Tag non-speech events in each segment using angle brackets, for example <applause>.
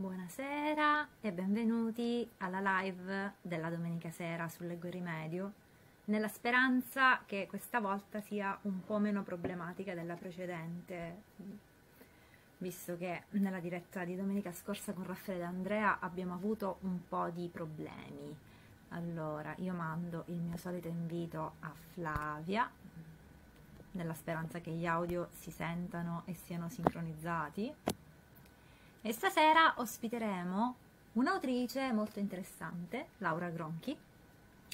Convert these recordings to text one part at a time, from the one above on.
Buonasera e benvenuti alla live della domenica sera su Leggo Rimedio, nella speranza che questa volta sia un po' meno problematica della precedente, visto che nella diretta di domenica scorsa con Raffaele e Andrea abbiamo avuto un po' di problemi. Allora, io mando il mio solito invito a Flavia, nella speranza che gli audio si sentano e siano sincronizzati. E stasera ospiteremo un'autrice molto interessante, Laura Gronchi.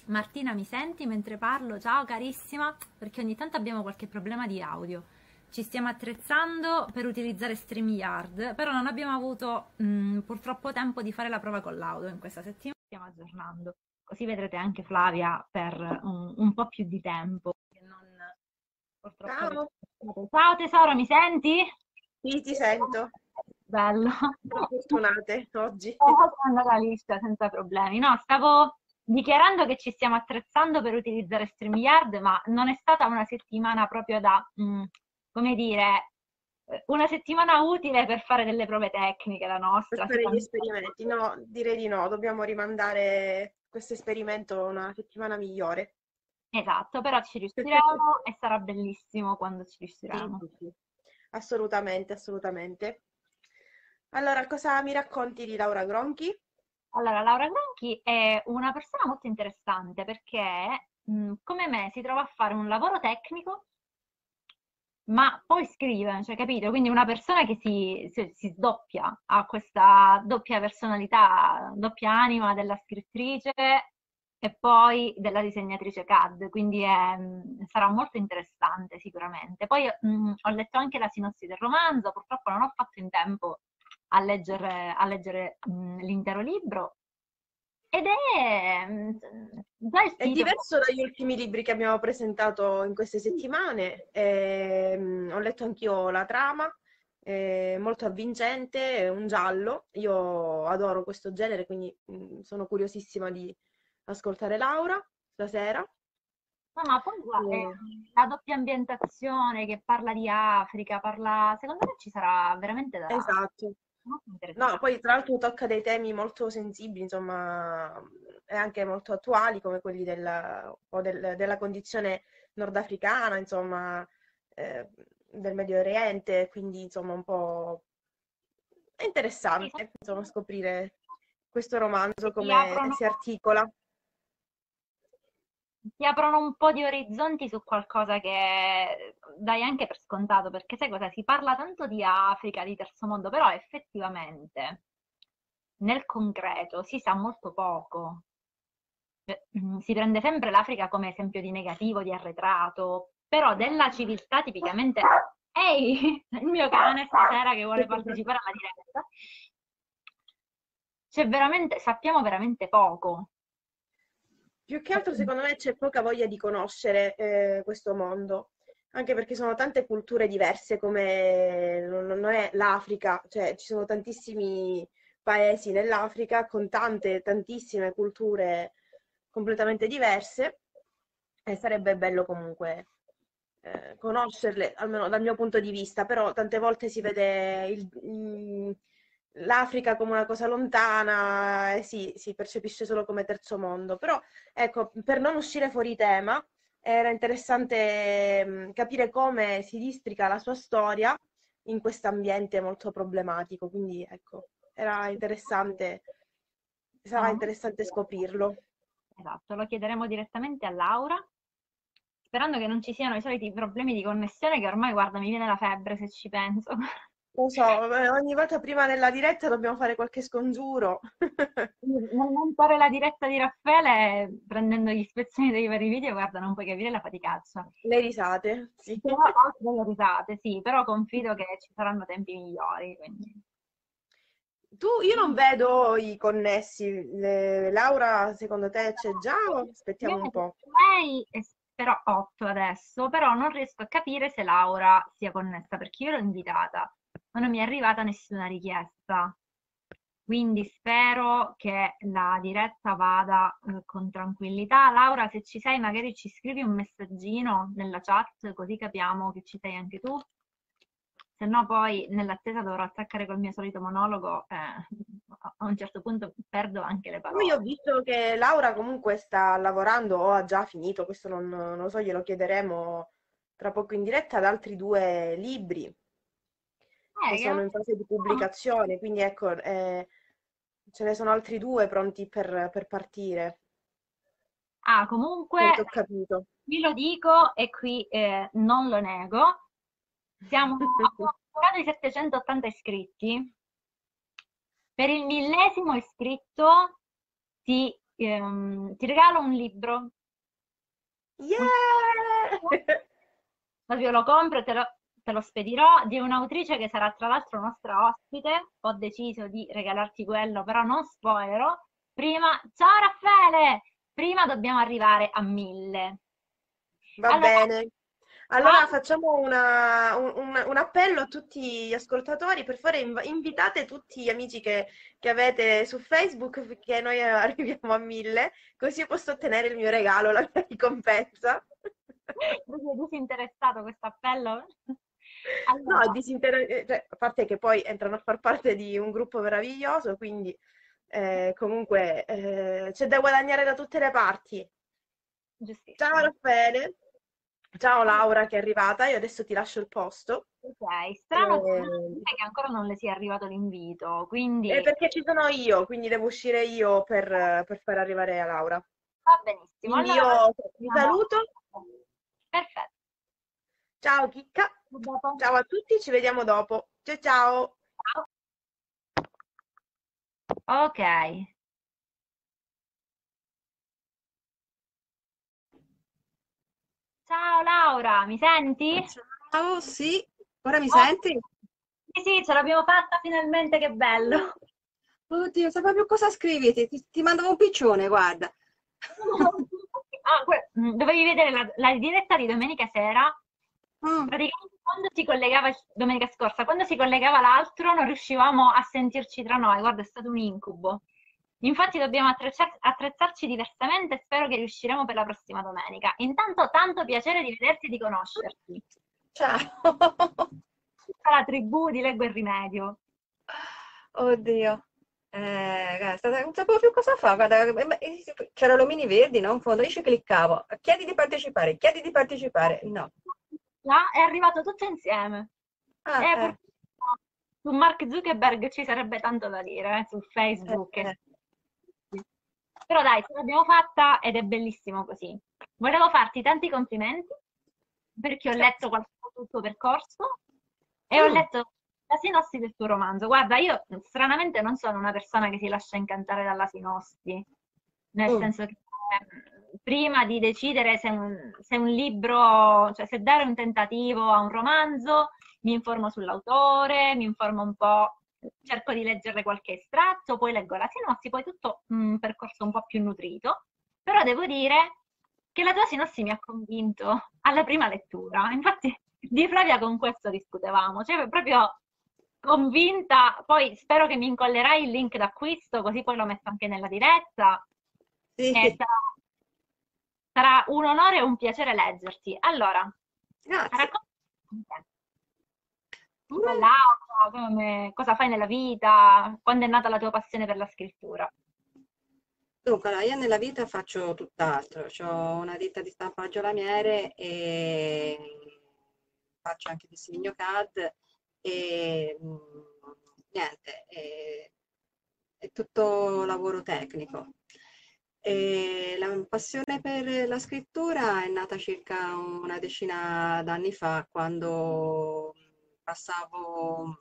Martina, mi senti mentre parlo? Ciao carissima, perché ogni tanto abbiamo qualche problema di audio. Ci stiamo attrezzando per utilizzare StreamYard, però non abbiamo avuto mh, mm, purtroppo tempo di fare la prova con l'audio in questa settimana. Stiamo aggiornando, così vedrete anche Flavia per un, un po' più di tempo. Non, Ciao. Ciao tesoro, mi senti? Sì, ti sento. Bello. <laughs> Fortunate oggi. Oh, andata liscia senza problemi. No, stavo dichiarando che ci stiamo attrezzando per utilizzare StreamYard, ma non è stata una settimana proprio da, mh, mm, come dire, eh, una settimana utile per fare delle prove tecniche la nostra. Per fare gli esperimenti. No, direi di no, dobbiamo rimandare questo esperimento a una settimana migliore. Esatto, però ci riusciremo e sarà bellissimo quando ci riusciremo. Assolutamente, assolutamente. Allora, cosa mi racconti di Laura Gronchi? Allora, Laura Gronchi è una persona molto interessante perché, mh, come me, si trova a fare un lavoro tecnico, ma poi scrive, cioè, capito? Quindi una persona che si, si, si sdoppia, ha questa doppia personalità, doppia anima della scrittrice e poi della disegnatrice CAD, quindi è, sarà molto interessante sicuramente. Poi mh, ho letto anche la sinossi del romanzo, purtroppo non ho fatto in tempo a leggere, a leggere mh, l'intero libro. Ed è, mh, è diverso dagli ultimi libri che abbiamo presentato in queste settimane. Eh, ho letto anch'io la trama, è molto avvincente, è un giallo. Io adoro questo genere, quindi mh, sono curiosissima di ascoltare Laura stasera. No, ma poi guarda, e... la doppia ambientazione che parla di Africa, parla... secondo me ci sarà veramente da... Esatto. No, poi tra l'altro tocca dei temi molto sensibili, insomma, e anche molto attuali, come quelli del, del, della condizione nordafricana, insomma, eh, del Medio Oriente, quindi insomma un po' è interessante insomma, scoprire questo romanzo come si articola ti aprono un po' di orizzonti su qualcosa che dai anche per scontato, perché sai cosa? Si parla tanto di Africa, di terzo mondo, però effettivamente nel concreto si sa molto poco. Mm, si prende sempre l'Africa come esempio di negativo, di arretrato, però della civiltà tipicamente... Ehi, <laughs> il mio cane stasera che vuole partecipare alla diretta. C'è veramente, sappiamo veramente poco più che altro, secondo me, c'è poca voglia di conoscere eh, questo mondo, anche perché sono tante culture diverse, come non è l'Africa, cioè ci sono tantissimi paesi nell'Africa con tante, tantissime culture completamente diverse e sarebbe bello comunque eh, conoscerle, almeno dal mio punto di vista, però tante volte si vede il, il l'Africa come una cosa lontana, eh, sì, si percepisce solo come terzo mondo, però ecco, per non uscire fuori tema, era interessante mh, mm, capire come si districa la sua storia in questo ambiente molto problematico, quindi ecco, era interessante, sarà ah. interessante scoprirlo. Esatto, lo chiederemo direttamente a Laura, sperando che non ci siano i soliti problemi di connessione che ormai, guarda, mi viene la febbre se ci penso. <laughs> Lo so, ogni volta prima della diretta dobbiamo fare qualche scongiuro. <laughs> Nel montare la diretta di Raffaele, prendendo gli spezzoni dei vari video, guarda, non puoi capire la faticaccia. Le risate, sì. Le risate, sì, però confido che ci saranno tempi migliori. Quindi. Tu, io non vedo i connessi. Le, Laura, secondo te c'è già o aspettiamo un po'? Lei però 8 adesso, però non riesco a capire se Laura sia connessa perché io l'ho invitata ma non mi è arrivata nessuna richiesta. Quindi spero che la diretta vada eh, con tranquillità. Laura, se ci sei, magari ci scrivi un messaggino nella chat così capiamo che ci sei anche tu. se no poi nell'attesa dovrò attaccare col mio solito monologo, eh, a un certo punto perdo anche le parole. Poi ho visto che Laura comunque sta lavorando o ha già finito, questo non, non lo so, glielo chiederemo tra poco in diretta, ad altri due libri che che sono in fase di pubblicazione, quindi ecco, eh, ce ne sono altri due pronti per, per partire, Ah, comunque, quanto ho capito. qui lo dico e qui eh, non lo nego. Siamo <laughs> i 780 iscritti. Per il millesimo iscritto ti, ehm, ti regalo un libro. Yeah! Proprio lo compro e te lo, te lo spedirò di un'autrice che sarà tra l'altro nostra ospite. Ho deciso di regalarti quello, però non spoilerò. Prima, ciao Raffaele! Prima dobbiamo arrivare a mille. Va Allora, bene. Allora ah, facciamo una- un, un- un appello a tutti gli ascoltatori, per favore inv- invitate tutti gli amici che, che avete su Facebook perché noi <laughs> arriviamo a mille, così io posso ottenere il mio regalo, la mia ricompensa. proprio disinteressato questo appello. No, Allora, disinter- eh, cioè, a parte che poi entrano a far parte di un gruppo meraviglioso, quindi eh, comunque eh, c'è da guadagnare da tutte le parti. Ciao giustissimo. Raffaele, ciao Laura che è arrivata, io adesso ti lascio il posto. Ok, strano Eh, che ancora non le sia arrivato l'invito, È quindi perché ci sono io, quindi devo uscire io per, per far arrivare a Laura. va benissimo. Quindi Allora, io vi saluto. perfetto. Ciao Chicca. Ciao a tutti, ci vediamo dopo. Ciao ciao. Ciao. Ok, ciao Laura, mi senti? Ciao, sì, ora mi Oh, senti? sì, sì, ce l'abbiamo fatta finalmente, che bello. Oddio, sai proprio cosa scrivi? Ti, ti, mandavo un piccione, guarda. <laughs> Ah, que- mm, dovevi vedere la, la diretta di domenica sera. Mm, Praticamente quando si collegava domenica scorsa, quando si collegava l'altro, non riuscivamo a sentirci tra noi. Guarda, è stato un incubo. Infatti dobbiamo attrezzar- attrezzarci diversamente e spero che riusciremo per la prossima domenica. Intanto, tanto piacere di vederti e di conoscerti. ciao. Tutta la tribù di Leggo il Rimedio. Oddio. Eh, guarda, non sapevo più cosa fa. Guarda, eh, c'erano l'omini verdi, no? In fondo, io ci cliccavo. Chiedi di partecipare, chiedi di partecipare. No. Là è arrivato tutto insieme. Ah, Eh, eh, su Mark Zuckerberg ci sarebbe tanto da dire, eh, su eh, Facebook. eh. Però dai, ce l'abbiamo fatta ed è bellissimo così. Volevo farti tanti complimenti perché ho letto qualcosa sul tuo percorso e ho Mm, letto la sinossi del tuo romanzo. Guarda, io stranamente non sono una persona che si lascia incantare dalla sinossi, nel mm. senso che eh, prima di decidere se un, se un libro, cioè se dare un tentativo a un romanzo, mi informo sull'autore, mi informo un po', cerco di leggere qualche estratto, poi leggo la sinossi, poi tutto un percorso un po' più nutrito. Però devo dire che la tua sinossi mi ha convinto alla prima lettura. Infatti, di Flavia con questo discutevamo, cioè proprio convinta. Poi spero che mi incollerai il link d'acquisto, così poi lo metto anche nella diretta. E Sì, sarà, sarà un onore e un piacere leggerti. Allora, sei Mm. Cosa fai nella vita? Quando è nata la tua passione per la scrittura? Dunque, allora, io nella vita faccio tutt'altro, ho una ditta di stampaggio lamiere e faccio anche disegno CAD e mm, niente, è, è tutto lavoro tecnico. E la passione per la scrittura è nata circa una decina d'anni fa, quando passavo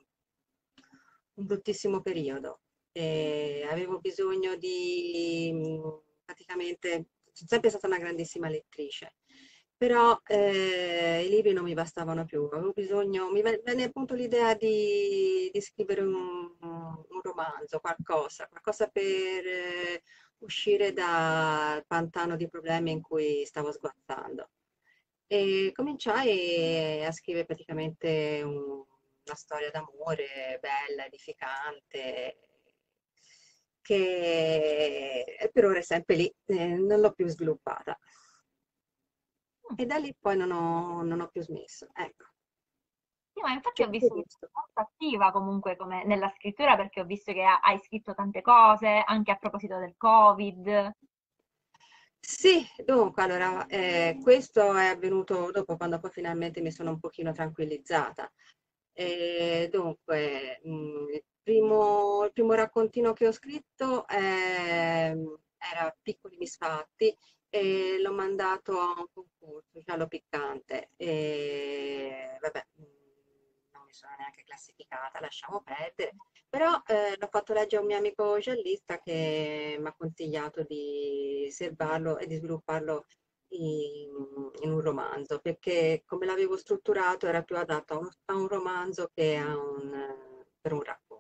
un bruttissimo periodo. E avevo bisogno di praticamente, sono sempre stata una grandissima lettrice, però eh, i libri non mi bastavano più, avevo bisogno, mi ve- venne appunto l'idea di, di scrivere un, un romanzo, qualcosa, qualcosa per eh, uscire dal pantano di problemi in cui stavo sguazzando. E cominciai a scrivere praticamente un- una storia d'amore bella, edificante, che per ora è sempre lì, eh, non l'ho più sviluppata. E da lì poi non ho, non ho più smesso. Ecco. Sì, ma infatti ho visto che sei molto attiva comunque come nella scrittura perché ho visto che hai scritto tante cose, anche a proposito del Covid. Sì, dunque, allora, eh, questo è avvenuto dopo quando poi finalmente mi sono un pochino tranquillizzata. E dunque, mh, il, primo, il primo raccontino che ho scritto eh, era Piccoli misfatti e l'ho mandato a un concorso, giallo piccante. E vabbè, mi sono neanche classificata, lasciamo perdere. Però eh, l'ho fatto leggere a un mio amico giallista che mi ha consigliato di serbarlo e di svilupparlo in, in, un romanzo, perché come l'avevo strutturato era più adatto a un, a un romanzo che a un, per un racconto.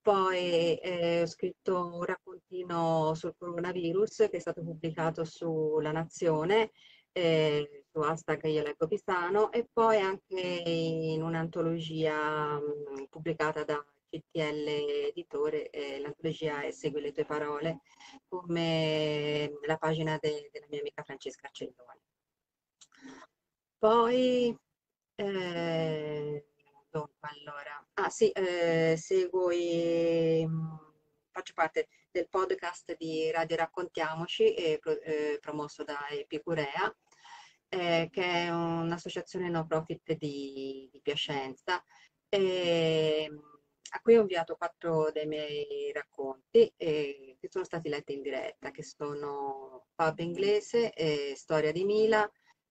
Poi eh, ho scritto un raccontino sul coronavirus che è stato pubblicato sulla Nazione, eh, su hashtag Io leggo Pisano, e poi anche in un'antologia mh, pubblicata da CTL Editore, eh, l'antologia è Segui le tue parole, come la pagina de, della mia amica Francesca Celloni. Poi, eh, dunque, allora, ah sì, eh, seguo e faccio parte del podcast di Radio Raccontiamoci, eh, pro, promosso da Epicurea, eh, che è un'associazione no profit di, di Piacenza. E, a cui ho inviato quattro dei miei racconti eh, che sono stati letti in diretta, che sono Pub inglese, eh, Storia di Mila,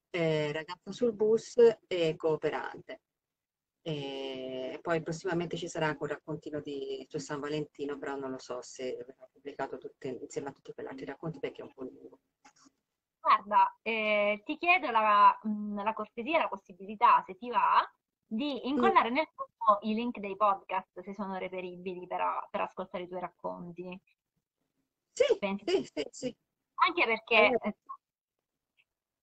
eh, Ragazza sul bus e Cooperante. E poi prossimamente ci sarà anche un raccontino di, su San Valentino, però non lo so se verrà pubblicato tutte, insieme a tutti quegli altri racconti perché è un po' lungo. Guarda, eh, ti chiedo la, la cortesia, la possibilità, se ti va, di incollare nel gruppo i link dei podcast se sono reperibili per, per ascoltare i tuoi racconti. Sì, sì, sì, sì, Anche perché... Eh,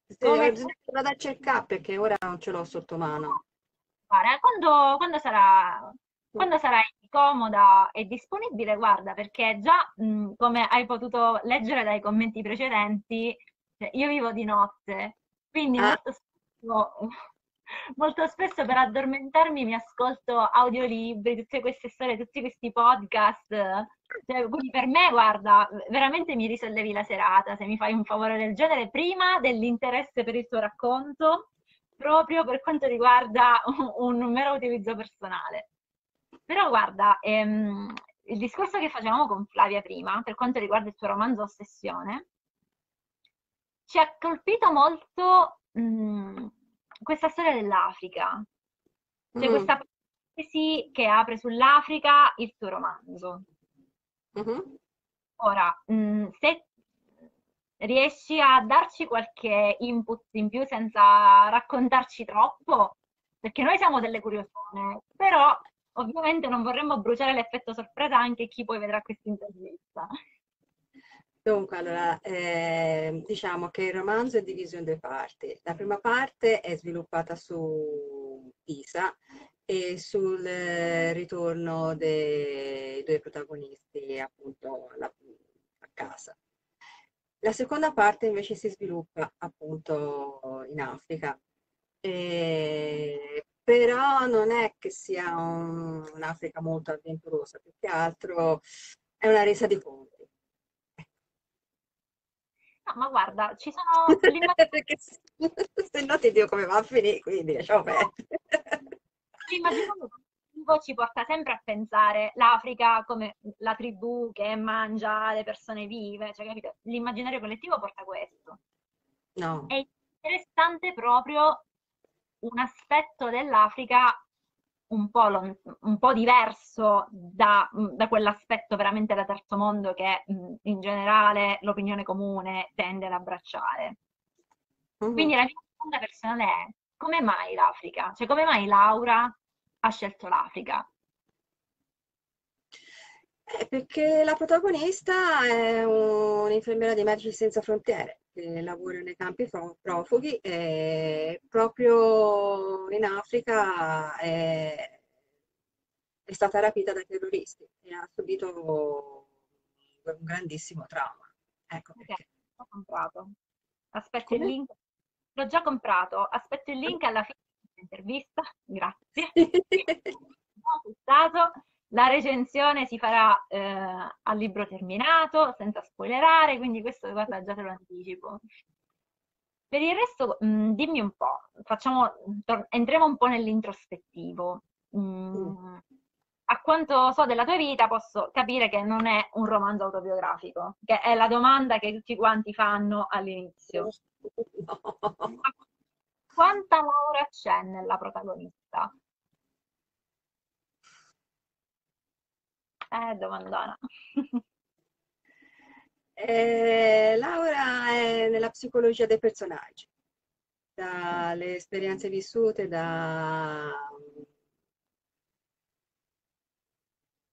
sì, come... vado a cercare perché ora non ce l'ho sotto mano. Quando, quando, sarà, quando sarai comoda e disponibile, guarda, perché già mh, come hai potuto leggere dai commenti precedenti, cioè, io vivo di notte, quindi ah. molto spesso <laughs> molto spesso per addormentarmi mi ascolto audiolibri, tutte queste storie, tutti questi podcast. Cioè, quindi per me, guarda, veramente mi risollevi la serata se mi fai un favore del genere, prima dell'interesse per il tuo racconto, proprio per quanto riguarda <laughs> un, un mero utilizzo personale. Però guarda, ehm, il discorso che facevamo con Flavia prima, per quanto riguarda il tuo romanzo Ossessione, ci ha colpito molto mh, mm, questa storia dell'Africa, cioè mm. questa parentesi che apre sull'Africa il suo romanzo. Mm-hmm. Ora, mh, mm, se riesci a darci qualche input in più senza raccontarci troppo, perché noi siamo delle curiosone, però ovviamente non vorremmo bruciare l'effetto sorpresa anche chi poi vedrà questa intervista. Dunque, allora, eh, diciamo che il romanzo è diviso in due parti. La prima parte è sviluppata su Pisa e sul ritorno dei due protagonisti appunto alla, a casa. La seconda parte invece si sviluppa appunto in Africa, e, però non è che sia un, un'Africa molto avventurosa, più che altro è una resa di conti No, ma guarda, ci sono... <laughs> Perché se no ti dico come va a finire, quindi lasciamo perdere. L'immaginario collettivo ci porta sempre a pensare l'Africa come la tribù che mangia le persone vive, cioè, capito? L'immaginario collettivo porta questo. No. È interessante proprio un aspetto dell'Africa un po', lo, un po diverso da, da, quell'aspetto veramente da terzo mondo che in generale l'opinione comune tende ad abbracciare. Uh-huh. Quindi la mia domanda personale è come mai l'Africa? Cioè come mai Laura ha scelto l'Africa? Eh, perché la protagonista è un'infermiera di Medici Senza Frontiere che lavora nei campi profughi e proprio in Africa è, è stata rapita dai terroristi e ha subito un grandissimo trauma. Ecco okay, L'ho comprato. Aspetto Come? il link. L'ho già comprato. Aspetto il link alla fine intervista, grazie. <laughs> La recensione si farà eh, al libro terminato, senza spoilerare, quindi questo guarda già te lo anticipo. Per il resto, mh, mm, dimmi un po', facciamo, entriamo un po' nell'introspettivo. Mm, a quanto so della tua vita, posso capire che non è un romanzo autobiografico, che è la domanda che tutti quanti fanno all'inizio. <laughs> No. Quanta Laura c'è nella protagonista? Eh, domandona. <laughs> eh, Laura è nella psicologia dei personaggi, dalle esperienze vissute, da...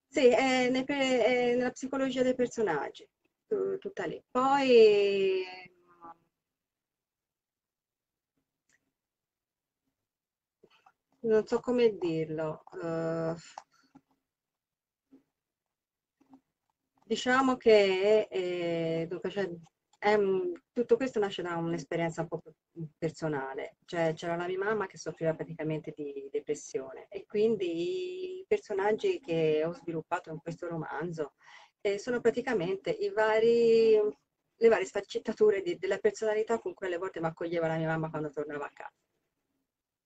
Sì, è, nella psicologia dei personaggi, tutta lì. Poi non so come dirlo. Uh, diciamo che eh, dunque, cioè, è, tutto questo nasce da un'esperienza un po' personale. Cioè, c'era la mia mamma che soffriva praticamente di depressione e quindi i personaggi che ho sviluppato in questo romanzo eh, sono praticamente vari, le varie sfaccettature di, della personalità con cui alle volte mi accoglieva la mia mamma quando tornava a casa.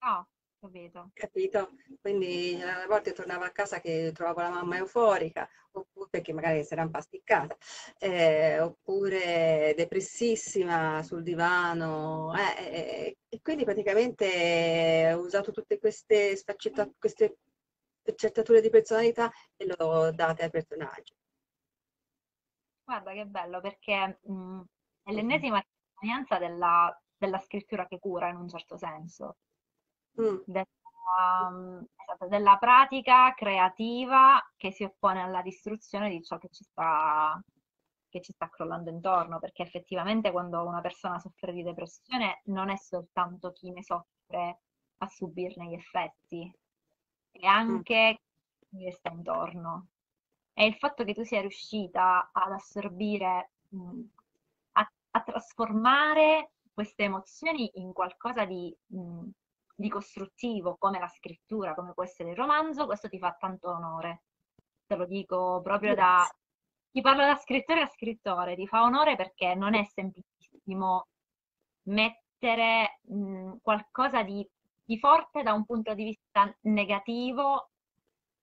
Oh. Capito. Capito? Quindi a volte tornavo a casa che trovavo la mamma euforica, oppure perché magari si era impasticcata, eh, oppure depressissima sul divano. Eh, eh, e quindi praticamente ho usato tutte queste sfaccettature, queste sfaccettature di personalità e l'ho date ai personaggi. Guarda che bello perché mh, è l'ennesima testimonianza della, della scrittura che cura in un certo senso mm. della, mm, della pratica creativa che si oppone alla distruzione di ciò che ci sta che ci sta crollando intorno, perché effettivamente quando una persona soffre di depressione non è soltanto chi ne soffre a subirne gli effetti, è anche chi le sta intorno. E il fatto che tu sia riuscita ad assorbire, a, a, trasformare queste emozioni in qualcosa di mh, di costruttivo come la scrittura, come può essere il romanzo, questo ti fa tanto onore. Te lo dico proprio da chi parla da scrittore a scrittore, ti fa onore perché non è semplicissimo mettere mh, qualcosa di, di forte da un punto di vista negativo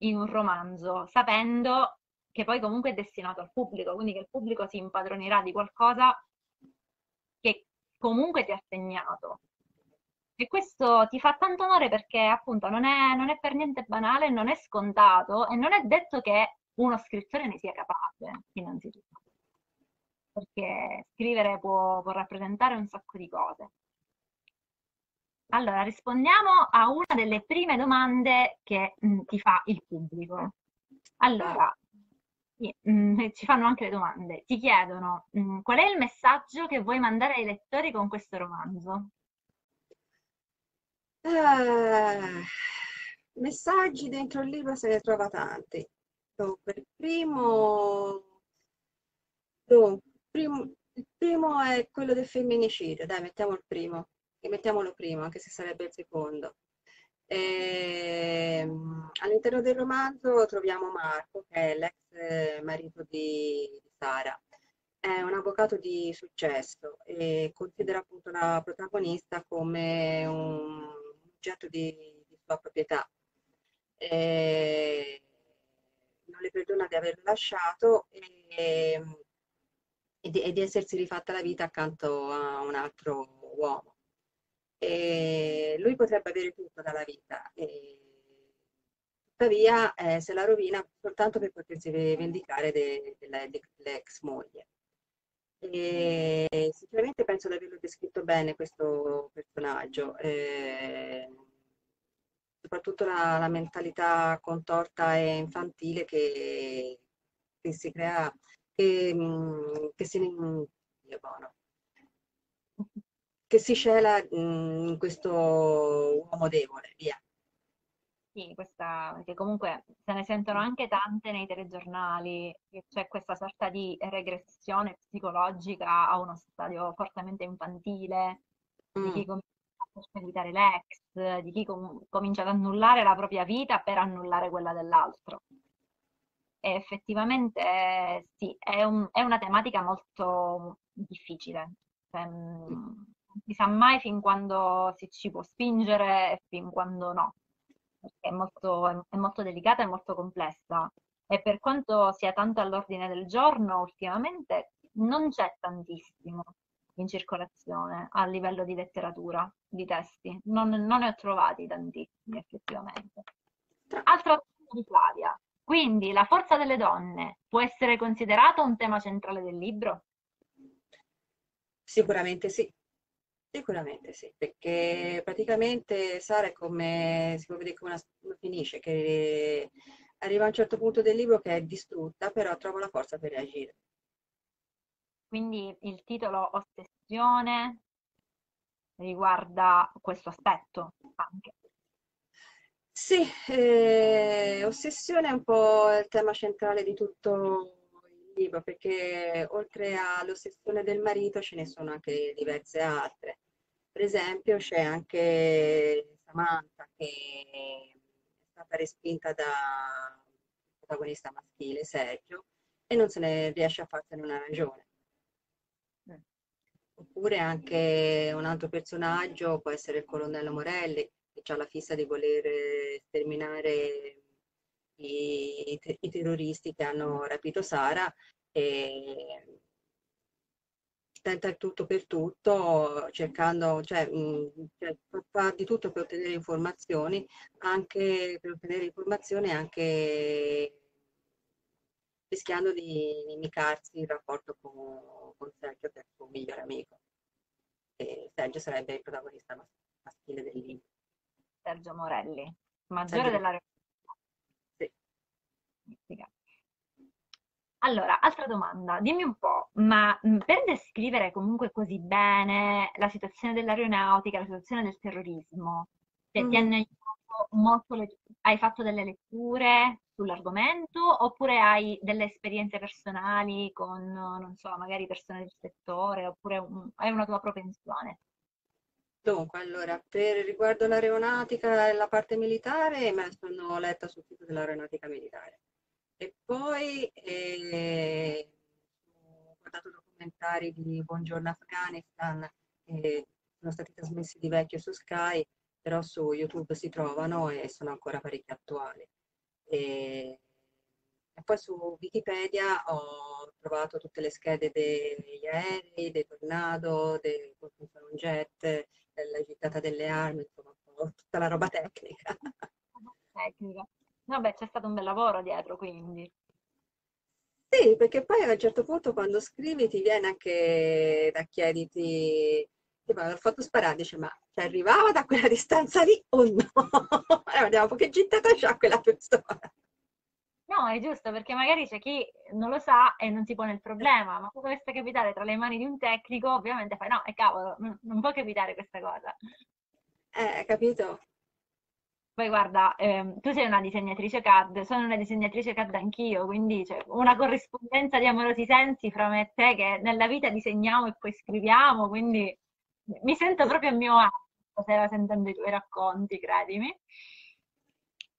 in un romanzo, sapendo che poi comunque è destinato al pubblico, quindi che il pubblico si impadronirà di qualcosa che comunque ti ha segnato. E questo ti fa tanto onore perché appunto non è, non è per niente banale, non è scontato e non è detto che uno scrittore ne sia capace, innanzitutto. Perché scrivere può, può rappresentare un sacco di cose. Allora, rispondiamo a una delle prime domande che mh, mm, ti fa il pubblico. Allora, mh, mm, <laughs> ci fanno anche le domande. Ti chiedono mh, mm, qual è il messaggio che vuoi mandare ai lettori con questo romanzo? Eh, messaggi dentro il libro se ne trova tanti. Dunque, il primo, dunque, primo, il primo è quello del femminicidio, dai, mettiamo il primo, e mettiamolo primo, anche se sarebbe il secondo. E, ehm, all'interno del romanzo troviamo Marco, che è l'ex marito di Sara. È un avvocato di successo e considera appunto la protagonista come un oggetto di, di sua proprietà. E non le perdona di averlo lasciato e, e, di, e, di, essersi rifatta la vita accanto a un altro uomo. E lui potrebbe avere tutto dalla vita, tuttavia eh, se la rovina soltanto per potersi vendicare de, de, de, dell'ex moglie. E sinceramente penso di averlo descritto bene questo personaggio, eh, soprattutto la, la, mentalità contorta e infantile che, che si crea, che, mm, che si, che si cela mm, in questo uomo debole, via. Sì, questa, che comunque se ne sentono anche tante nei telegiornali, c'è questa sorta di regressione psicologica a uno stadio fortemente infantile, mm. di chi comincia a perseguitare l'ex, di chi com- comincia ad annullare la propria vita per annullare quella dell'altro. E effettivamente eh, sì, è, un- è una tematica molto difficile. Cioè, mm, non si sa mai fin quando si ci può spingere e fin quando no, molto, è- molto delicata e molto complessa. E per quanto sia tanto all'ordine del giorno, ultimamente non c'è tantissimo in circolazione a livello di letteratura, di testi. Non, non ne ho trovati tantissimi effettivamente. Altra domanda di Flavia. Quindi la forza delle donne può essere considerato un tema centrale del libro? Sicuramente sì, sicuramente sì, perché praticamente Sara è come, si può vedere come, una, come finisce, che arriva a un certo punto del libro che è distrutta, però trova la forza per reagire. Quindi il titolo Ossessione riguarda questo aspetto anche. Sì, eh, ossessione è un po' il tema centrale di tutto il libro, perché oltre all'ossessione del marito ce ne sono anche diverse altre. Per esempio c'è anche Samantha che è stata respinta da protagonista maschile, Sergio, e non se ne riesce a farsene una ragione. Oppure anche un altro personaggio può essere il colonnello Morelli, che ha la fissa di voler sterminare i, i terroristi che hanno rapito Sara e tenta il tutto per tutto, cercando, cioè, mh, cioè, fa di tutto per ottenere informazioni, anche per ottenere informazioni anche rischiando di inimicarsi il rapporto con, con Sergio, che è il suo migliore amico. E Sergio sarebbe il protagonista maschile del libro. Sergio Morelli, maggiore Sergio. della sì. Allora, altra domanda, dimmi un po', ma per descrivere comunque così bene la situazione dell'aeronautica, la situazione del terrorismo, cioè, mm. ti hanno aiutato molto le... hai fatto delle letture sull'argomento oppure hai delle esperienze personali con, non so, magari persone del settore oppure un... hai una tua propensione? Dunque, allora, per riguardo l'aeronautica e la parte militare, me la sono letta sul sito dell'aeronautica militare. E poi eh, ho guardato documentari di Buongiorno Afghanistan, che sono stati trasmessi di vecchio su Sky, però su YouTube si trovano e sono ancora parecchio attuali. E, e poi su Wikipedia ho trovato tutte le schede degli aerei, dei tornado, funziona un jet, la gittata delle armi, insomma, tutta la roba tecnica. Tecnica. Vabbè, c'è stato un bel lavoro dietro, quindi. Sì, perché poi a un certo punto quando scrivi ti viene anche da chiederti, tipo, l'ho fatto sparare, dice, ma ci arrivava da quella distanza lì o no? <laughs> allora vediamo che gittata c'ha quella persona. No, è giusto, perché magari c'è chi non lo sa e non si pone il problema, ma se dovesse capitare tra le mani di un tecnico, ovviamente fai no, e cavolo, non, può capitare questa cosa. Eh, capito? Poi guarda, ehm, tu sei una disegnatrice CAD, sono una disegnatrice CAD anch'io, quindi c'è una corrispondenza di amorosi sensi fra me e te che nella vita disegniamo e poi scriviamo, quindi mi sento proprio a mio agio stasera sentendo i tuoi racconti, credimi.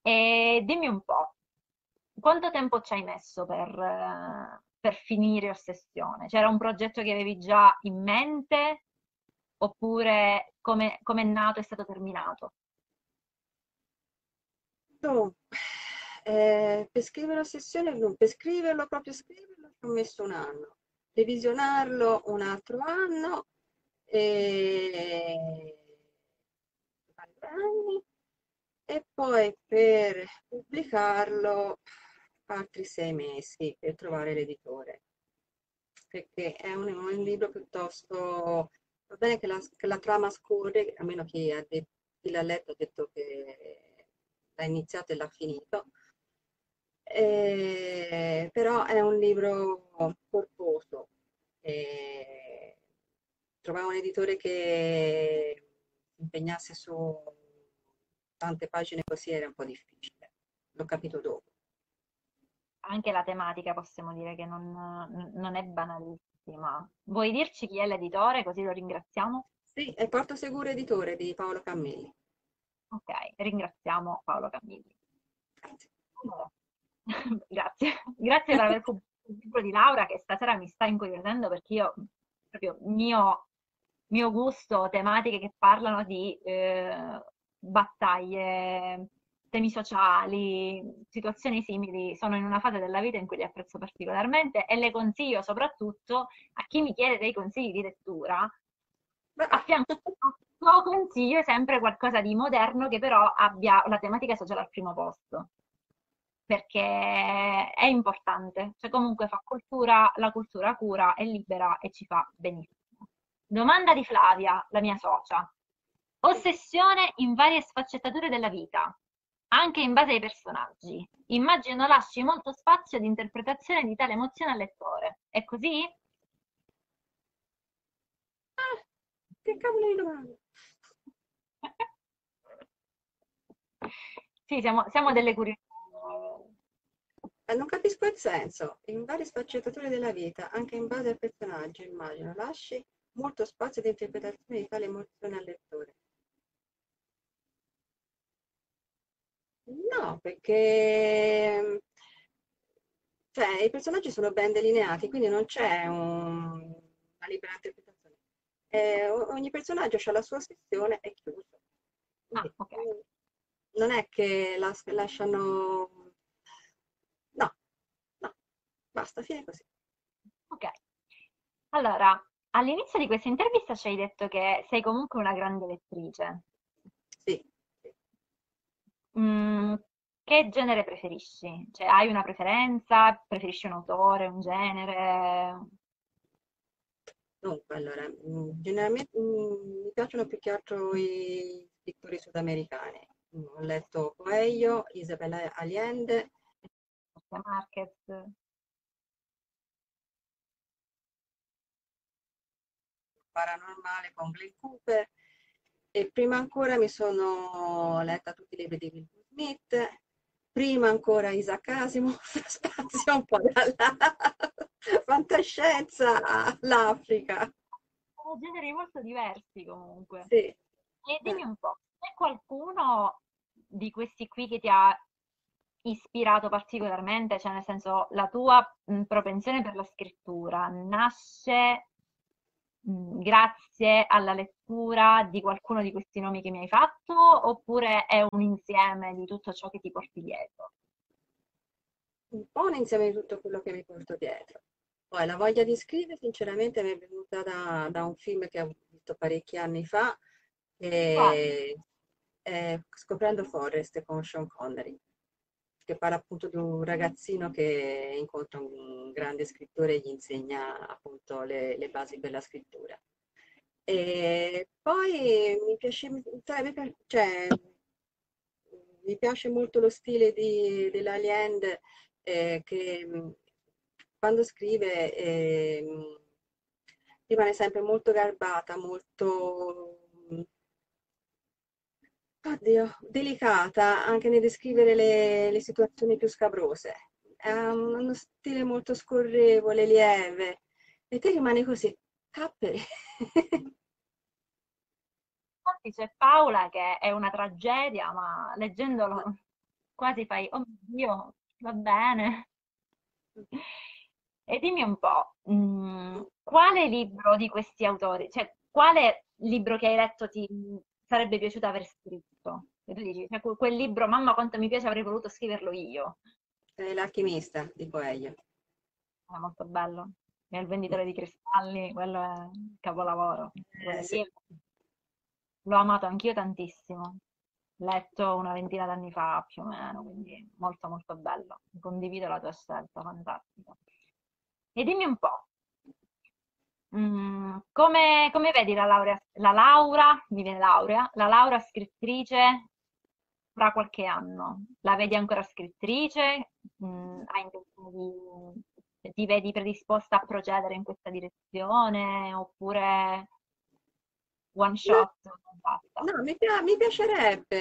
E dimmi un po', quanto tempo ci hai messo per, per finire Ossessione? C'era un progetto che avevi già in mente oppure come, è nato è stato terminato? No, eh, per scrivere Ossessione, no, per scriverlo, proprio scriverlo, ci ho messo un anno, revisionarlo un altro anno e anni e poi per pubblicarlo altri sei mesi per trovare l'editore, perché è un, un libro piuttosto... Va bene che la, che la trama scorre, a meno che chi l'ha letto ha detto che l'ha iniziato e l'ha finito, eh, però è un libro corposo. Eh, trovare un editore che si impegnasse su tante pagine così era un po' difficile, l'ho capito dopo anche la tematica possiamo dire che non, non è banalissima. Vuoi dirci chi è l'editore così lo ringraziamo? Sì, è Porto Seguro Editore di Paolo Cammilli. Ok, ringraziamo Paolo Cammilli. Grazie. Allora, <laughs> Grazie, grazie per aver <laughs> pubblicato il libro di Laura che stasera mi sta incuriosendo perché io, proprio mio, mio gusto, tematiche che parlano di eh, battaglie, temi sociali, situazioni simili, sono in una fase della vita in cui li apprezzo particolarmente e le consiglio soprattutto a chi mi chiede dei consigli di lettura, a fianco a consiglio sempre qualcosa di moderno che però abbia la tematica sociale al primo posto perché è importante, cioè comunque fa cultura, la cultura cura, è libera e ci fa benissimo. Domanda di Flavia, la mia socia. Ossessione in varie sfaccettature della vita, anche in base ai personaggi. Immagino lasci molto spazio di interpretazione di tale emozione al lettore. È così? Ah, che cavolo di domanda! <laughs> sì, siamo, siamo delle curiosità eh, non capisco il senso. In varie sfaccettature della vita, anche in base al personaggio, immagino, lasci molto spazio di interpretazione di tale emozione al lettore. No, perché cioè, i personaggi sono ben delineati, quindi non c'è un... una libera interpretazione. Eh, ogni personaggio ha la sua sezione e chiuso. ah, okay. Non è che la, lasciano Basta, fine così. Ok. Allora, all'inizio di questa intervista ci hai detto che sei comunque una grande lettrice. Sì. Mm, che genere preferisci? Cioè, hai una preferenza? Preferisci un autore, un genere? Dunque, allora, mm, generalmente mm, mi piacciono più che altro i pittori sudamericani. Ho letto Coelho, Isabella Allende, Marquez. paranormale con Glenn Cooper e prima ancora mi sono letta tutti i libri di Will Smith, prima ancora Isaac Asimov, <laughs> spazio un po' dalla <laughs> fantascienza all'Africa. Sono generi molto diversi comunque. Sì. E dimmi un po', c'è qualcuno di questi qui che ti ha ispirato particolarmente, cioè nel senso la tua propensione per la scrittura nasce grazie alla lettura di qualcuno di questi nomi che mi hai fatto oppure è un insieme di tutto ciò che ti porti dietro? Un po' un insieme di tutto quello che mi porto dietro. Poi la voglia di scrivere sinceramente mi è venuta da, da un film che ho visto parecchi anni fa, e, eh, Scoprendo Forest con Sean Connery che parla appunto di un ragazzino che incontra un grande scrittore e gli insegna appunto le, le basi della scrittura. E poi mi piace, cioè, mi, piace, cioè, molto lo stile di, della Land eh, che quando scrive eh, rimane sempre molto garbata, molto Oddio, delicata anche nel descrivere le, le situazioni più scabrose. Ha uno stile molto scorrevole, lieve, e te rimani così, capperi. Infatti c'è Paola che è una tragedia, ma leggendolo quasi fai, oh mio va bene. E dimmi un po', mh, mm, quale libro di questi autori, cioè quale libro che hai letto ti sarebbe piaciuto aver scritto? E tu dici, cioè, quel libro, mamma quanto mi piace, avrei voluto scriverlo io. L'alchimista di Coelho. È molto bello. E il venditore di cristalli, quello è un capolavoro. Eh, sì. L'ho amato anch'io tantissimo. Letto una ventina d'anni fa più o meno, quindi molto molto bello. Condivido la tua scelta, fantastica. E dimmi un po', Mm, come, come, vedi la laurea, la Laura, mi viene laurea, la Laura scrittrice fra qualche anno? La vedi ancora scrittrice? Mm, hai intenzione di, ti vedi predisposta a procedere in questa direzione oppure one shot? No, no mi, mi, piacerebbe,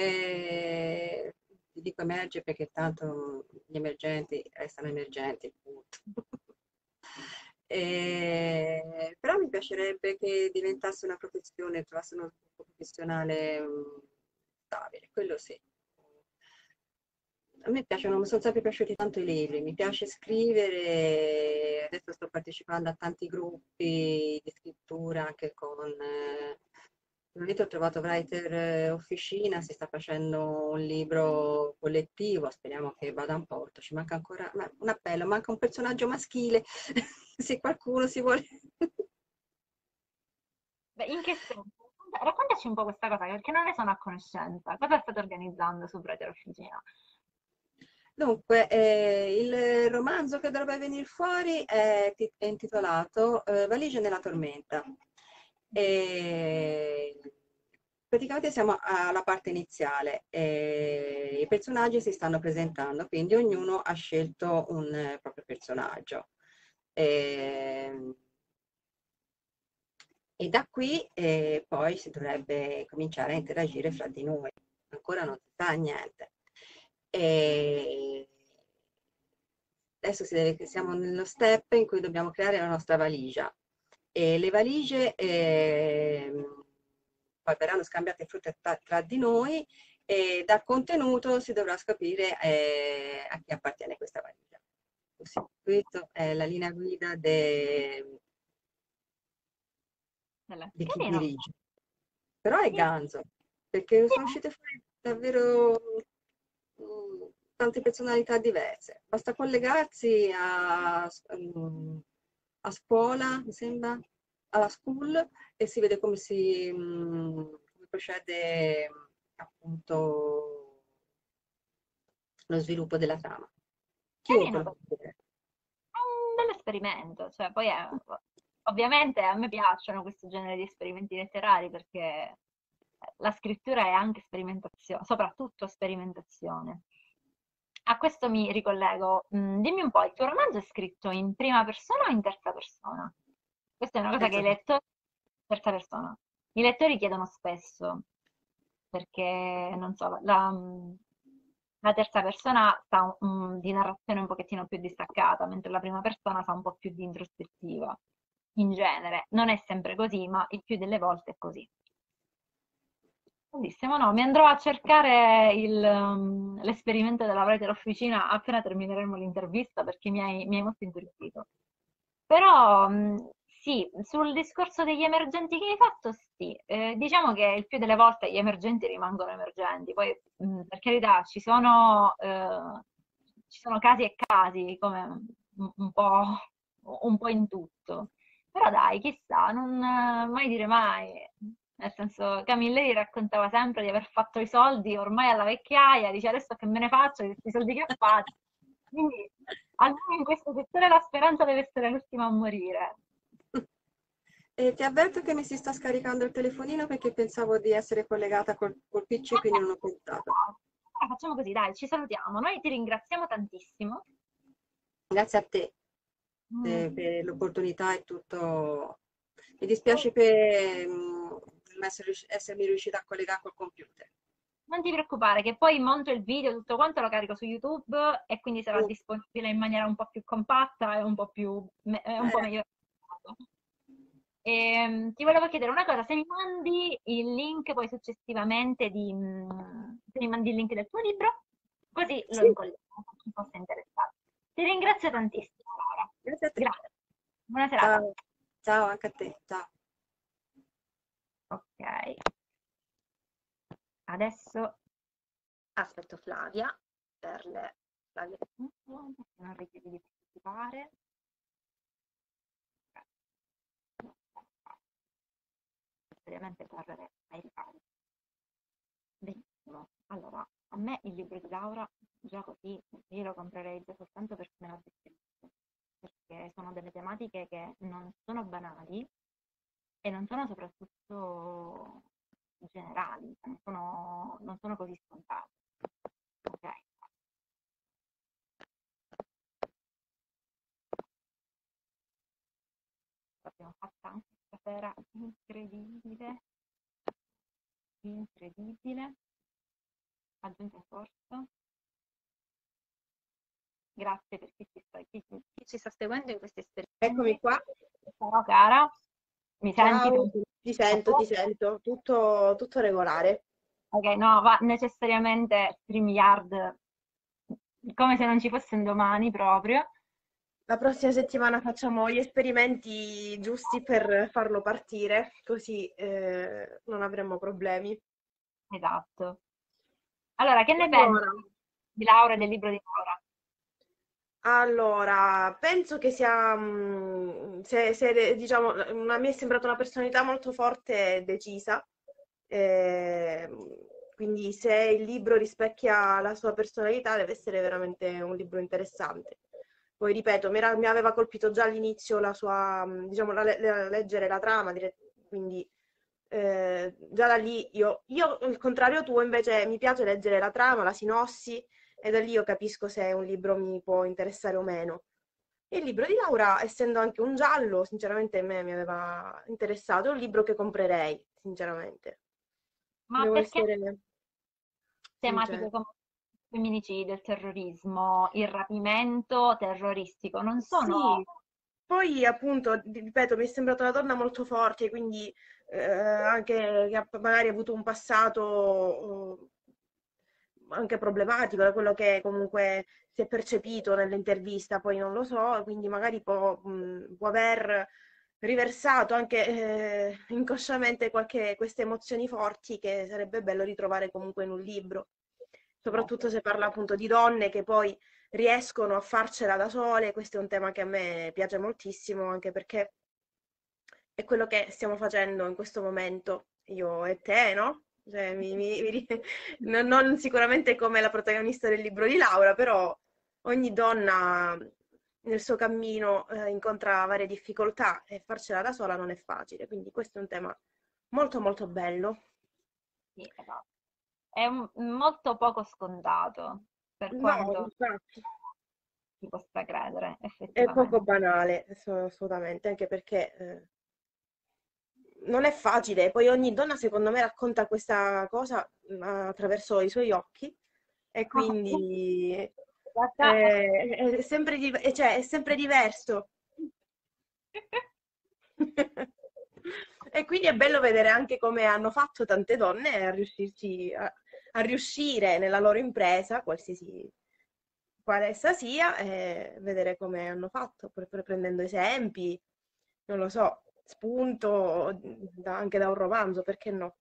ti dico emergere perché tanto gli emergenti restano emergenti, appunto. E, però mi piacerebbe che diventasse una professione, trovasse uno sviluppo professionale um, stabile, quello sì. A me piacciono, mi sono sempre piaciuti tanto i libri, mi piace scrivere, adesso sto partecipando a tanti gruppi di scrittura anche con... Eh, ho trovato Writer Officina, si sta facendo un libro collettivo, speriamo che vada in porto. Ci manca ancora un appello, manca un personaggio maschile, <laughs> se qualcuno si vuole... Beh, in che senso? Raccontaci un po' questa cosa, perché non ne sono a conoscenza. Cosa state organizzando su Writer Officina? Dunque, eh, il romanzo che dovrebbe venire fuori è, è intitolato eh, Valigie nella tormenta. E praticamente siamo alla parte iniziale, e i personaggi si stanno presentando, quindi ognuno ha scelto un proprio personaggio. E, e da qui eh, poi si dovrebbe cominciare a interagire fra di noi. Ancora non si sa niente. E adesso deve, siamo nello step in cui dobbiamo creare la nostra valigia. E le valigie eh, poi verranno scambiate tra, tra, di noi e dal contenuto si dovrà scoprire eh, a chi appartiene questa valigia. Questa è la linea guida de... di chi dirige. Però è ganzo, perché sono uscite fuori davvero mm, tante personalità diverse. Basta collegarsi a, um, a scuola, mi sembra, alla school e si vede come si mh, come procede appunto lo sviluppo della trama. Lo È un bello esperimento, cioè poi è, ovviamente a me piacciono questo genere di esperimenti letterari perché la scrittura è anche sperimentazione, soprattutto sperimentazione. A questo mi ricollego. Mm, dimmi un po', il tuo romanzo è scritto in prima persona o in terza persona? Questa è una cosa che i lettori, terza persona, i lettori chiedono spesso, perché, non so, la, la terza persona sta um, di narrazione un pochettino più distaccata, mentre la prima persona fa un po' più di introspettiva, in genere. Non è sempre così, ma il più delle volte è così. Bellissimo, no, mi andrò a cercare il, um, l'esperimento della writer officina appena termineremo l'intervista perché mi hai, mi hai molto incuriosito. Però um, sì, sul discorso degli emergenti che hai fatto, sì. Eh, diciamo che il più delle volte gli emergenti rimangono emergenti, poi mh, per carità ci sono, eh, ci sono casi e casi, come un, po', un po' in tutto. Però dai, chissà, non mai dire mai. Nel senso, Camilleri raccontava sempre di aver fatto i soldi ormai alla vecchiaia, dice adesso che me ne faccio questi soldi che ho fatto. Quindi almeno in questo settore la speranza deve essere l'ultima a morire. E ti avverto che mi si sta scaricando il telefonino perché pensavo di essere collegata col, col PC, quindi non ho pensato. Allora facciamo così, dai, ci salutiamo. Noi ti ringraziamo tantissimo. Grazie a te mm. eh, per l'opportunità e tutto. Mi dispiace per um, essere, essermi riuscita a collegare col computer. Non ti preoccupare, che poi monto il video, tutto quanto lo carico su YouTube e quindi sarà mm. disponibile in maniera un po' più compatta e un po' più un po' eh. meglio. E, ehm, ti volevo chiedere una cosa, se mi mandi il link poi successivamente di, mm, se mi mandi il link del tuo libro, così sì. lo incolliamo a chi fosse interessato. Ti ringrazio tantissimo, Laura. Grazie a te. Grazie. Buona serata. Ciao. Ciao anche a te. Ciao. Ok. Adesso aspetto Flavia per le Flavia non richiede di partecipare. Correre ai ripari. Benissimo, allora a me il libro di Laura già così io lo comprerei già soltanto perché me l'ha descritto, perché sono delle tematiche che non sono banali e non sono soprattutto generali, non sono, non sono così scontate. Ok. L'abbiamo fatta anche stasera incredibile, incredibile, aggiunto un corso. Grazie per chi ci, chi, chi ci sta seguendo in questi esperimenti. Eccomi qua. Ciao cara, mi senti? Ciao, ti sento, ti sento, tutto, tutto regolare. Ok, no, va necessariamente StreamYard come se non ci fosse un domani proprio. La prossima settimana facciamo gli esperimenti giusti per farlo partire, così eh, non avremo problemi. Esatto. Allora, che ne pensi Allora, di Laura e del libro di Laura? allora, penso che sia, mm, se, se, diciamo, a me è sembrata una personalità molto forte e decisa, eh, quindi se il libro rispecchia la sua personalità deve essere veramente un libro interessante. Poi ripeto, mi, era- mi aveva colpito già all'inizio la sua, mm, diciamo, la, la- leggere la trama, quindi eh, già da lì io, io, al contrario tuo, invece mi piace leggere la trama, la sinossi, e da lì io capisco se un libro mi può interessare o meno. E il libro di Laura, essendo anche un giallo, sinceramente a me mi aveva interessato, è un libro che comprerei, sinceramente. Ma Devo perché essere tematiche come il femminicidio, il terrorismo, il rapimento terroristico non sono... Sì, poi appunto, ripeto, mi è sembrata una donna molto forte, quindi eh, anche che ha magari avuto un passato eh, anche problematico, da quello che comunque si è percepito nell'intervista, poi non lo so, quindi magari può, mh, può aver riversato anche eh, <laughs> inconsciamente qualche, queste emozioni forti che sarebbe bello ritrovare comunque in un libro, soprattutto se parla appunto di donne che poi riescono a farcela da sole, questo è un tema che a me piace moltissimo, anche perché è quello che stiamo facendo in questo momento, io e te, no? Cioè, mi- mi- mi <laughs> non, non sicuramente come la protagonista del libro di Laura, però ogni donna nel suo cammino eh, incontra varie difficoltà e farcela da sola non è facile, quindi questo è un tema molto molto bello. Sì, esatto. È molto poco scontato per No, quanto infatti. si possa credere, È poco banale, ass- assolutamente, anche perché eh, non è facile. Poi ogni donna, secondo me, racconta questa cosa mm, attraverso i suoi occhi e quindi Guarda, eh, è sempre, div- eh, cioè, è sempre diverso. <laughs> <laughs> E quindi è bello vedere anche come hanno fatto tante donne a riuscirci a, a riuscire nella loro impresa, qualsiasi quale essa sia, e vedere come hanno fatto, pre- pre- prendendo esempi, non lo so, spunto da- anche da un romanzo, perché no?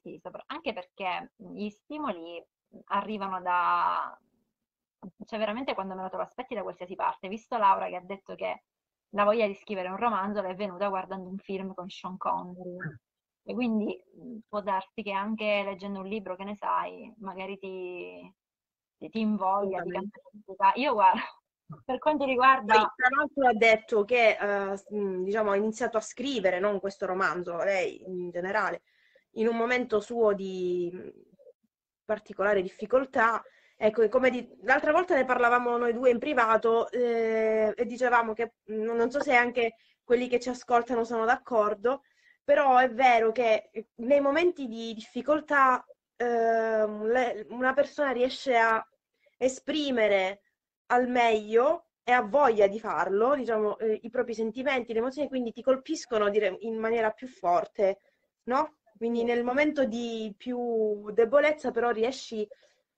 Sì, sopra- anche perché gli stimoli arrivano da... Cioè veramente quando me lo lo aspetti da qualsiasi parte. Visto Laura che ha detto che la voglia di scrivere un romanzo le è venuta guardando un film con Sean Connery. E quindi mh, può darsi che anche leggendo un libro, che ne sai, magari ti, ti, invoglia, Assolutamente. cambia identità. Io guarda, <laughs> per quanto Poi, riguarda... tra l'altro, ha detto che mh, diciamo, ha iniziato a scrivere, non questo romanzo, lei in generale, in un momento suo di mh, particolare difficoltà. Ecco, come di- l'altra volta ne parlavamo noi due in privato eh, e dicevamo che non so se anche quelli che ci ascoltano sono d'accordo, però è vero che eh, nei momenti di difficoltà le- una persona riesce a esprimere al meglio e ha voglia di farlo, diciamo, eh, i propri sentimenti, le emozioni, quindi ti colpiscono dire, in maniera più forte, no? Quindi nel momento di più debolezza però riesci,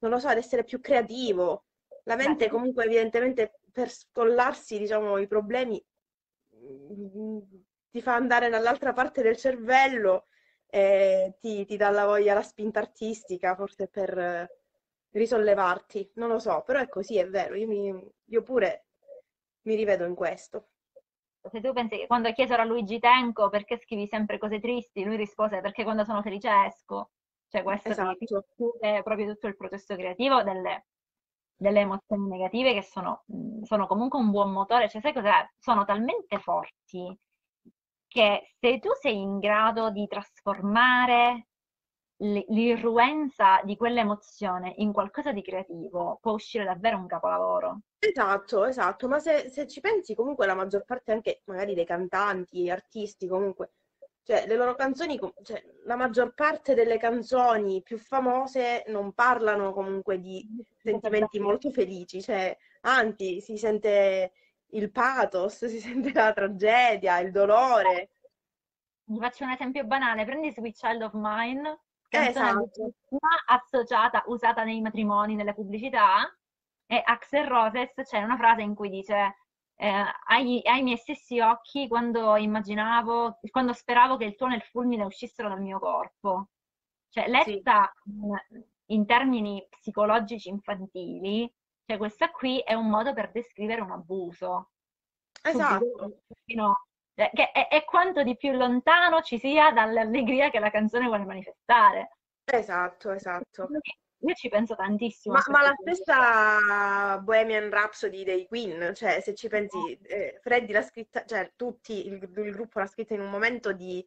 non lo so, ad essere più creativo. La mente comunque evidentemente per scollarsi, diciamo, i problemi mm, ti fa andare dall'altra parte del cervello e ti, ti dà la voglia, la spinta artistica, forse per eh, risollevarti. Non lo so, però è così, è vero. Io, mi- io pure mi rivedo in questo. Se tu pensi che quando chiesero a Luigi Tenco perché scrivi sempre cose tristi, lui rispose perché quando sono felice esco. Cioè questo Esatto. chiude proprio tutto il processo creativo delle, delle emozioni negative che sono, sono comunque un buon motore. Cioè sai cos'è? Sono talmente forti che se tu sei in grado di trasformare l'irruenza di quell'emozione in qualcosa di creativo, può uscire davvero un capolavoro. Esatto, esatto, ma se, se ci pensi comunque la maggior parte anche magari dei cantanti, artisti comunque, cioè le loro canzoni, cioè, la maggior parte delle canzoni più famose non parlano comunque di sentimenti molto felici, cioè anzi si sente il pathos, si sente la tragedia, il dolore. Vi faccio un esempio banale, prendi Sweet Child of Mine, canzone Esatto. associata, usata nei matrimoni, nelle pubblicità, e Axel Roses c'è una frase in cui dice eh, ai, ai miei stessi occhi quando immaginavo, quando speravo che il tuono e il fulmine uscissero dal mio corpo. Cioè, letta in, in termini psicologici infantili, cioè questa qui è un modo per descrivere un abuso. Esatto. Subito, fino- cioè, che è, è quanto di più lontano ci sia dall'allegria che la canzone vuole manifestare. Esatto, esatto. Io ci penso tantissimo. Ma, ma la stessa Bohemian Rhapsody dei Queen, cioè se ci pensi, eh, Freddie l'ha scritta, cioè tutti, il, il gruppo l'ha scritta in un momento di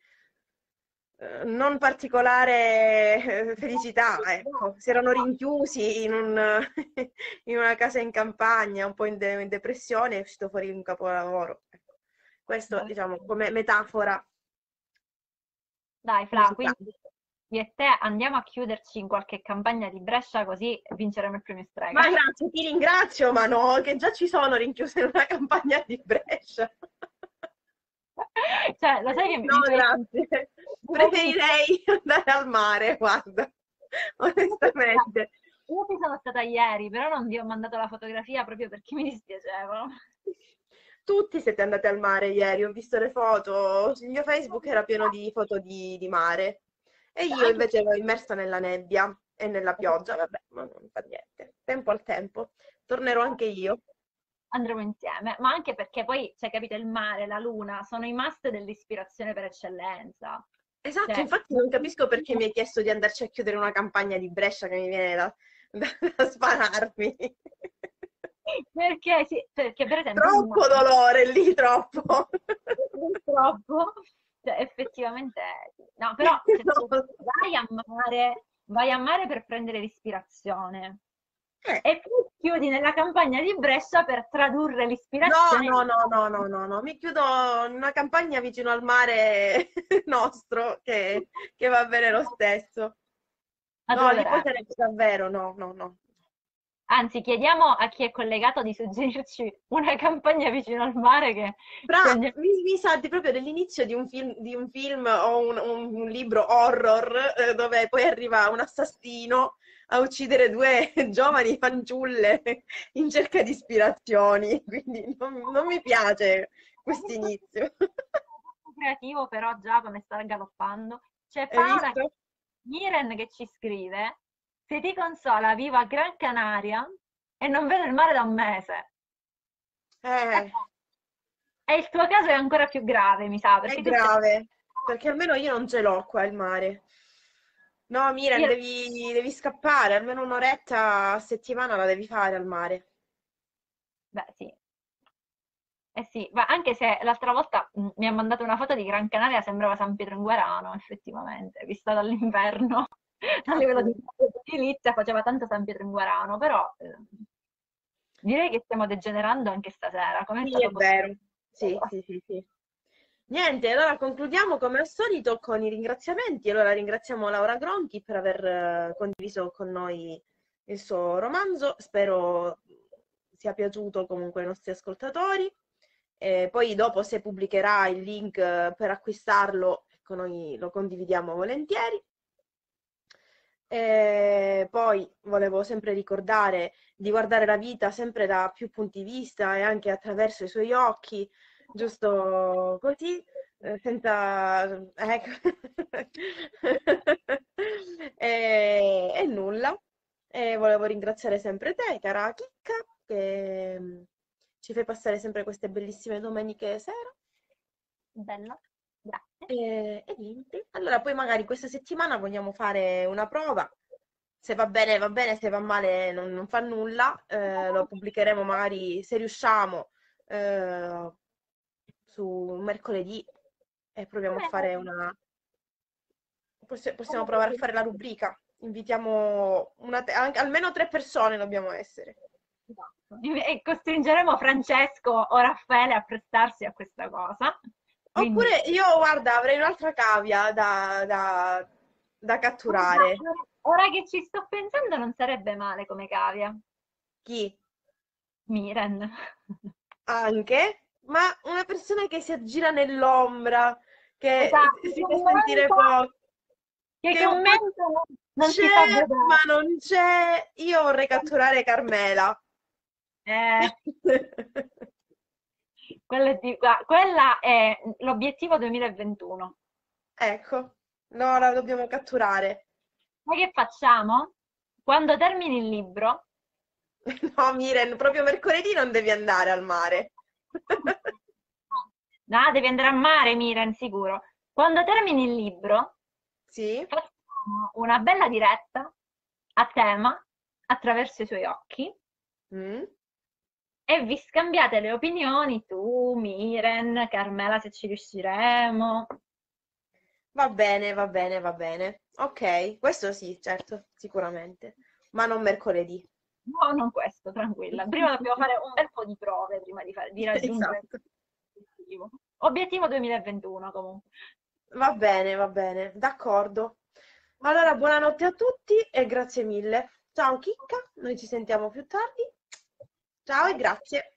non particolare eh, felicità, ecco. Si erano rinchiusi in, un- <laughs> in una casa in campagna, un po' in, de- in depressione, è uscito fuori un capolavoro. Ecco. Questo, diciamo, come metafora Dai, Fla, quindi io e te andiamo a chiuderci in qualche campagna di Brescia così vinceremo il premio strega. Ma grazie, ti ringrazio, ma no, che già ci sono rinchiuse in una campagna di Brescia. <laughs> Cioè, lo sai che No, mi grazie. <laughs> Preferirei andare al mare, guarda, <laughs> onestamente. Io ci sono stata ieri, però non vi ho mandato la fotografia proprio perché mi dispiacevano. Tutti siete andati al mare ieri, ho visto le foto, il mio Facebook era pieno di foto di, di mare e io invece ero immersa nella nebbia e nella pioggia, vabbè, ma non fa niente, tempo al tempo, tornerò anche io. Andremo insieme, ma anche perché poi, cioè, capito, il mare, la luna sono i must dell'ispirazione per eccellenza. Esatto, Cioè- infatti non capisco perché mi hai chiesto di andarci a chiudere una campagna di Brescia che mi viene da, <laughs> da- da spararmi. Perché, sì, perché per esempio... Troppo mare- dolore lì, troppo. Purtroppo, cioè, effettivamente, no, però <laughs> cioè, No. vai a mare, vai a mare per prendere l'ispirazione Eh. e poi chiudi nella campagna di Brescia per tradurre No, l'ispirazione. no, no, no, no, no, no, mi chiudo in una campagna vicino al mare <laughs> nostro che, che va bene lo stesso. No, allora, sarebbe davvero, no, no, no. anzi, chiediamo a chi è collegato di suggerirci una campagna vicino al mare che andiamo- mi, mi sa di proprio dell'inizio di un film, di un film o un, un- un libro horror eh, dove poi arriva un assassino a uccidere due <laughs> giovani fanciulle in cerca di ispirazioni, <laughs> quindi non, non mi piace questo inizio. <laughs> creativo, però già come sta galoppando. C'è Paola? Miren che ci scrive: Se ti consola, vivo a Gran Canaria e non vedo il mare da un mese. Eh, E il tuo caso è ancora più grave, mi sa, perché è grave, perché almeno io non ce l'ho qua il mare. No, Miren, Io- devi, devi scappare, almeno un'oretta a settimana la devi fare al mare. Beh, sì. Eh sì, ma anche se l'altra volta mh, mi ha mandato una foto di Gran Canaria, sembrava San Pietro in Guarano, effettivamente, vista dall'inverno. <laughs> A livello di edilizia faceva tanto San Pietro in Guarano, però eh, direi che stiamo degenerando anche stasera. Come Sì, è vero. Sì, sì, sì, sì. Niente, allora concludiamo come al solito con i ringraziamenti. Allora ringraziamo Laura Gronchi per aver eh, condiviso con noi il suo romanzo. Spero sia piaciuto comunque ai nostri ascoltatori. E poi dopo se pubblicherà il link eh, per acquistarlo, ecco, noi lo condividiamo volentieri. E poi volevo sempre ricordare di guardare la vita sempre da più punti di vista e anche attraverso i suoi occhi, giusto così, eh, senza... ecco. <laughs> e, e nulla. E volevo ringraziare sempre te, cara Chicca, che mm, ci fai passare sempre queste bellissime domeniche sera. Bello, grazie. E, e niente. Allora, poi magari questa settimana vogliamo fare una prova. Se va bene, va bene, se va male non, non fa nulla. Eh, lo pubblicheremo magari se riusciamo eh, su mercoledì e proviamo a fare una. possi- Possiamo provare a fare la rubrica. Invitiamo una te- almeno tre persone dobbiamo essere. Esatto. E costringeremo Francesco o Raffaele a prestarsi a questa cosa. Quindi- Oppure io, guarda, avrei un'altra cavia da, da- da catturare. Ora che ci sto pensando non sarebbe male come cavia. Chi? Miren. anche, ma una persona che si aggira nell'ombra, che Esatto, si fa sentire commenta- poco, Che che commento non, non c'è, ma non c'è. Io vorrei catturare Carmela. Eh, <laughs> quella è, di- quella è l'obiettivo 2021. Ecco, no, la dobbiamo catturare. Ma che facciamo? Quando termini il libro, <laughs> No, Miren, proprio mercoledì non devi andare al mare. <laughs> no, devi andare a mare, Miren, sicuro. Quando termini il libro, Sì, facciamo una bella diretta a tema attraverso i suoi occhi Mm. e vi scambiate le opinioni, tu, Miren, Carmela, se ci riusciremo. Va bene, va bene, va bene. Ok, questo sì, certo, sicuramente, ma non mercoledì. No, non questo, tranquilla. <laughs> Prima dobbiamo fare un bel po' di prove prima di, fare- di raggiungere Esatto. l'obiettivo. Obiettivo 2021 comunque. Va bene, va bene, d'accordo. Allora, buonanotte a tutti e grazie mille. Ciao Chicca, noi ci sentiamo più tardi. Ciao e grazie.